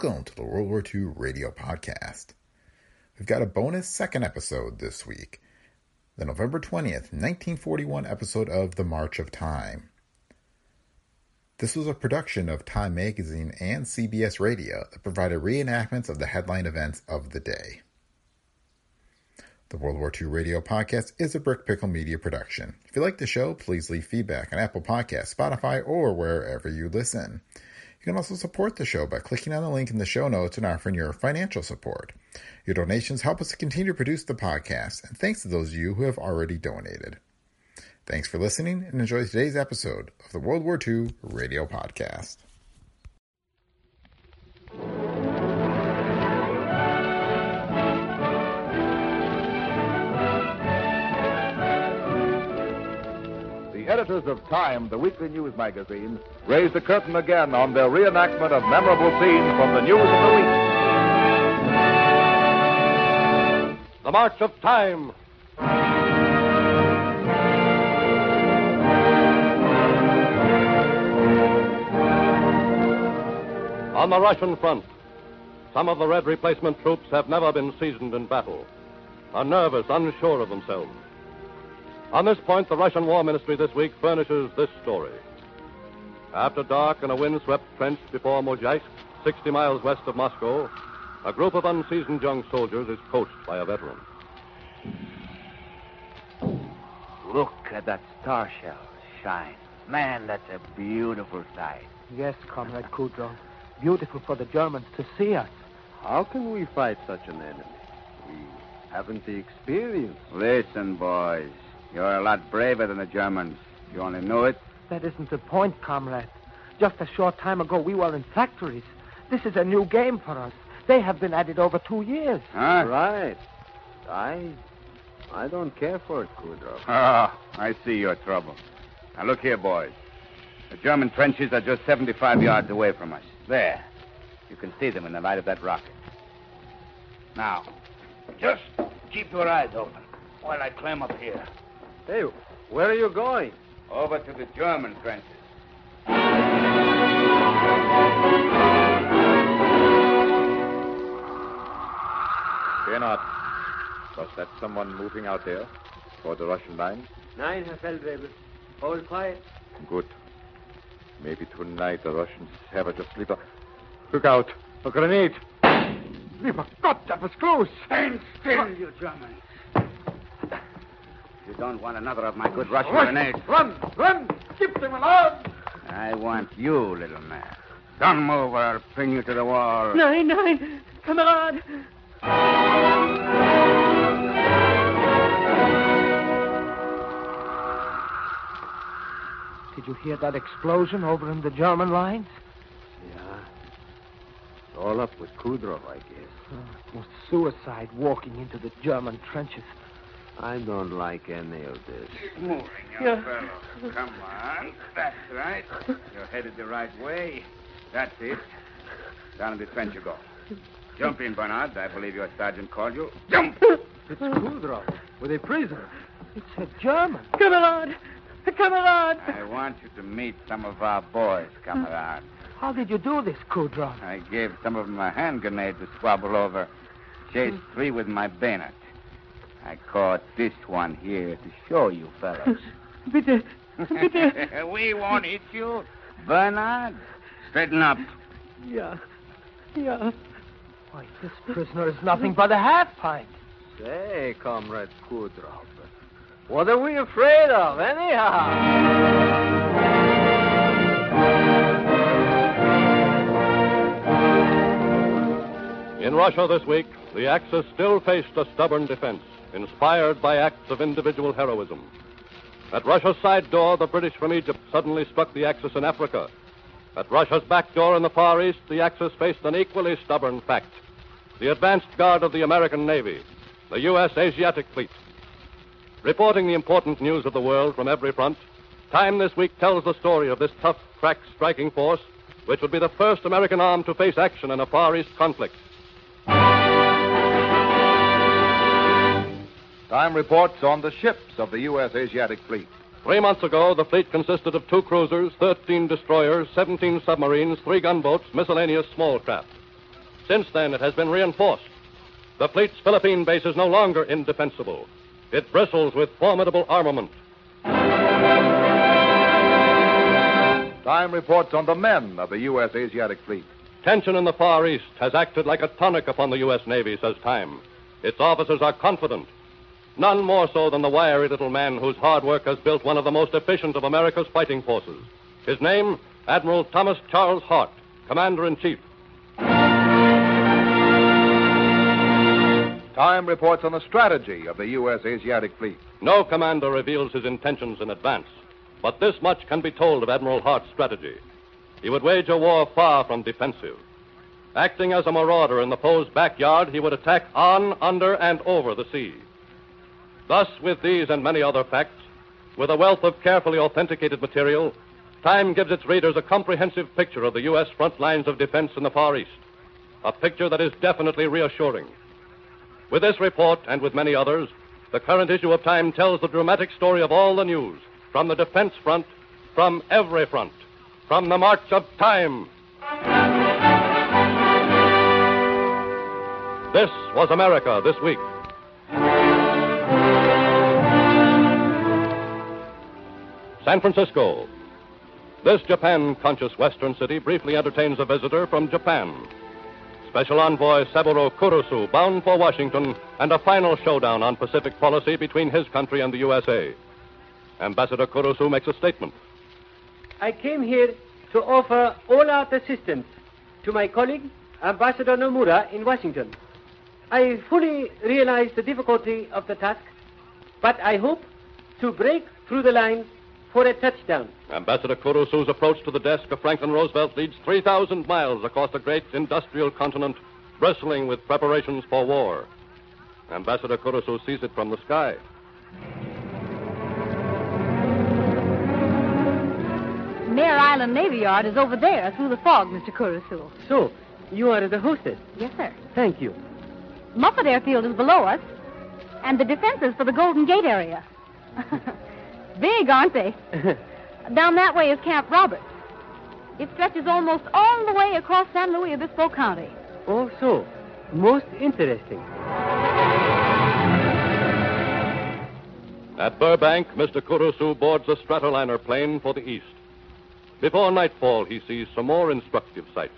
Welcome to the World War II Radio Podcast. We've got a bonus second episode this week, the November 20th, 1941 episode of The March of Time. This was a production of Time Magazine and CBS Radio that provided reenactments of the headline events of the day. The World War II Radio Podcast is a Brick Pickle Media production. If you like the show, please leave feedback on Apple Podcasts, Spotify, or wherever you listen. You can also support the show by clicking on the link in the show notes and offering your financial support. Your donations help us to continue to produce the podcast, and thanks to those of you who have already donated. Thanks for listening and enjoy today's episode of the World War II Radio Podcast. Editors of Time, the weekly news magazine, raise the curtain again on their reenactment of memorable scenes from the news of the week. The March of Time. On the Russian front, some of the Red replacement troops have never been seasoned in battle, are nervous, unsure of themselves. On this point, the Russian War Ministry this week furnishes this story. After dark in a windswept trench before Mozhaisk, 60 miles west of Moscow, a group of unseasoned young soldiers is coached by a veteran. Look at that star shell shine. Man, that's a beautiful sight. Yes, Comrade Kudrow. Beautiful for the Germans to see us. How can we fight such an enemy? We haven't the experience. Listen, boys. You're a lot braver than the Germans. You only know it. That isn't the point, comrade. Just a short time ago, we were in factories. This is a new game for us. They have been at it over two years. Huh? Right. I I don't care for it, Kudrow. Oh, I see your trouble. Now, look here, boys. The German trenches are just 75 yards away from us. There. You can see them in the light of that rocket. Now, just keep your eyes open while I climb up here. Hey, where are you going? Over to the German trenches. Fear not. Was that someone moving out there? Toward the Russian lines? Nein, Herr Feldwebel. Hold quiet. Good. Maybe tonight the Russians have a just sleeper. Look out! A grenade! Lieber Gott, that was close! Stand still, you Germans. You don't want another of my good Russian grenades. Run! Run! Keep them alive! I want you, little man. Don't move or I'll pin you to the wall. Nein, nein. Kamerad. Did you hear that explosion over in the German lines? Yeah. All up with Kudrow, I guess. Oh, it was suicide walking into the German trenches. I don't like any of this. Keep moving, young fellow. Come on. That's right. You're headed the right way. That's it. Down in the trench you go. Jump in, Bernard. I believe your sergeant called you. Jump! It's Kudrow with a prisoner. It's a German. Kamerad! Kamerad! I want you to meet some of our boys, comrade. How did you do this, Kudrow? I gave some of them a hand grenade to squabble over. Chased hmm. three with my bayonet. I caught this one here to show you fellows. Bitte, bitte. we won't hit you. Bernard, straighten up. Yeah, yeah. Why, this prisoner is nothing but a half pint. Say, Comrade Kudrow, what are we afraid of, anyhow? In Russia this week, the Axis still faced a stubborn defense, inspired by acts of individual heroism. At Russia's side door, the British from Egypt suddenly struck the Axis in Africa. At Russia's back door in the Far East, the Axis faced an equally stubborn fact the advanced guard of the American Navy, the U.S. Asiatic Fleet. Reporting the important news of the world from every front, Time this week tells the story of this tough, crack striking force, which would be the first American arm to face action in a Far East conflict. Time reports on the ships of the U.S. Asiatic Fleet. Three months ago, the fleet consisted of two cruisers, 13 destroyers, 17 submarines, three gunboats, miscellaneous small craft. Since then, it has been reinforced. The fleet's Philippine base is no longer indefensible. It bristles with formidable armament. Time reports on the men of the U.S. Asiatic Fleet. Tension in the Far East has acted like a tonic upon the U.S. Navy, says Time. Its officers are confident. None more so than the wiry little man whose hard work has built one of the most efficient of America's fighting forces. His name, Admiral Thomas Charles Hart, Commander in Chief. Time reports on the strategy of the U.S. Asiatic Fleet. No commander reveals his intentions in advance. But this much can be told of Admiral Hart's strategy. He would wage a war far from defensive. Acting as a marauder in the foe's backyard, he would attack on, under, and over the sea. Thus, with these and many other facts, with a wealth of carefully authenticated material, Time gives its readers a comprehensive picture of the U.S. front lines of defense in the Far East. A picture that is definitely reassuring. With this report, and with many others, the current issue of Time tells the dramatic story of all the news from the defense front, from every front, from the march of time. This was America this week. San Francisco. This Japan conscious Western city briefly entertains a visitor from Japan. Special Envoy Saburo Kurusu bound for Washington and a final showdown on Pacific policy between his country and the USA. Ambassador Kurusu makes a statement. I came here to offer all out assistance to my colleague, Ambassador Nomura, in Washington. I fully realize the difficulty of the task, but I hope to break through the line for a touchdown. Ambassador Kurusu's approach to the desk of Franklin Roosevelt leads 3,000 miles across the great industrial continent, bristling with preparations for war. Ambassador Kurusu sees it from the sky. Mare Island Navy Yard is over there through the fog, Mr. Kurusu. So, you are the hostess? Yes, sir. Thank you. Moffett Airfield is below us, and the defenses for the Golden Gate area. Big, aren't they? Down that way is Camp Roberts. It stretches almost all the way across San Luis Obispo County. Oh, so. Most interesting. At Burbank, Mr. Kurusu boards a Stratoliner plane for the east. Before nightfall, he sees some more instructive sights.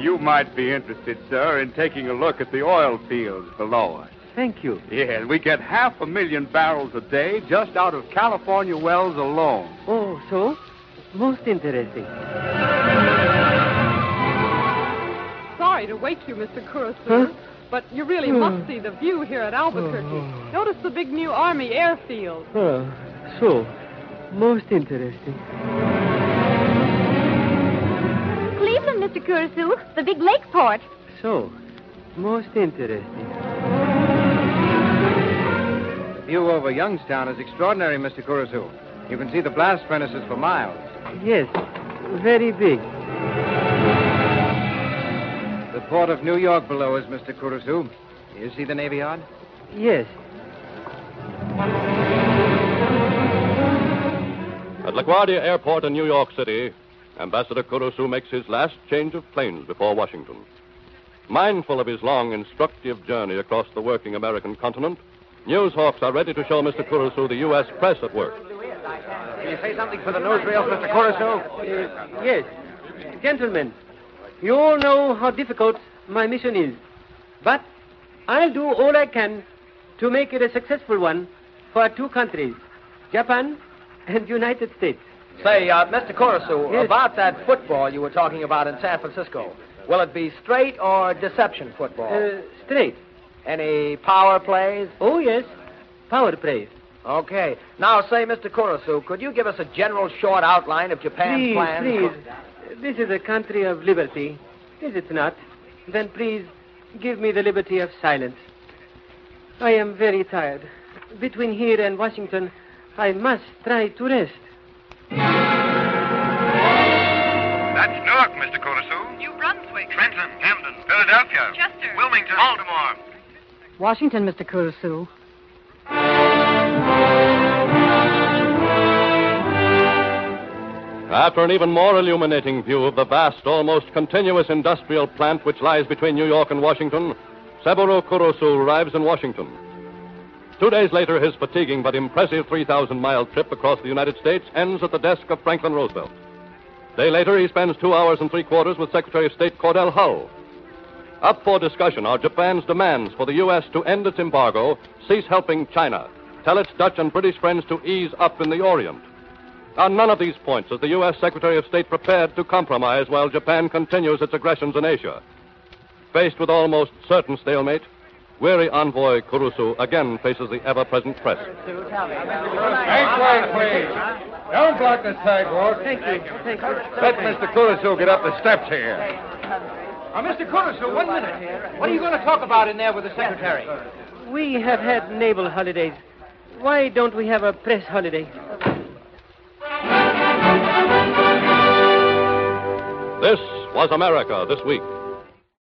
You might be interested, sir, in taking a look at the oil fields below us. Thank you. Yeah, and we get half a million barrels a day just out of California wells alone. Oh, so? Most interesting. Sorry to wake you, Mr. Kurusu, Huh? but you really Hmm. must see the view here at Albuquerque. Notice the big new Army airfield. Oh, so. Most interesting. Cleveland, Mr. Kurusu, the big lake port. So. Most interesting. View over Youngstown is extraordinary, Mr. Kurusu. You can see the blast furnaces for miles. Yes. Very big. The port of New York below us, Mr. Kurusu. You see the Navy Yard? Yes. At LaGuardia Airport in New York City, Ambassador Kurusu makes his last change of planes before Washington. Mindful of his long, instructive journey across the working American continent, newshawks are ready to show Mr. Kurusu the U.S. press at work. Can you say something for the newsreels, Mr. Kurusu? Yes. Gentlemen, you all know how difficult my mission is. But I'll do all I can to make it a successful one for our two countries, Japan and United States. Say, uh, Mr. Kurusu, Yes. about that football you were talking about in San Francisco, will it be straight or deception football? Uh, straight. Any power plays? Oh, yes. Power plays. Okay. Now, say, Mr. Kurusu, could you give us a general short outline of Japan's Please, plans? please. This is a country of liberty. Is it not? Then please give me the liberty of silence. I am very tired. Between here and Washington, I must try to rest. That's Newark, Mr. Kurusu. New Brunswick. Trenton, Camden, Philadelphia, Chester. Wilmington, Baltimore. Washington, Mr. Kurusu. After an even more illuminating view of the vast, almost continuous industrial plant which lies between New York and Washington, Saburo Kurusu arrives in Washington. Two days later, his fatiguing but impressive 3,000 mile trip across the United States ends at the desk of Franklin Roosevelt. Day later, he spends two hours and three quarters with Secretary of State Cordell Hull. Up for discussion are Japan's demands for the U.S. to end its embargo, cease helping China, tell its Dutch and British friends to ease up in the Orient. On none of these points is the U.S. Secretary of State prepared to compromise while Japan continues its aggressions in Asia. Faced with almost certain stalemate, weary envoy Kurusu again faces the ever present press. Hang quiet, please. Don't block the sidewalk. Thank you. Thank you. Let Mr. Kurusu get up the steps here. Uh, Mr. Kurusu, one minute. What are you going to talk about in there with the secretary? We have had naval holidays. Why don't we have a press holiday? This was America this week.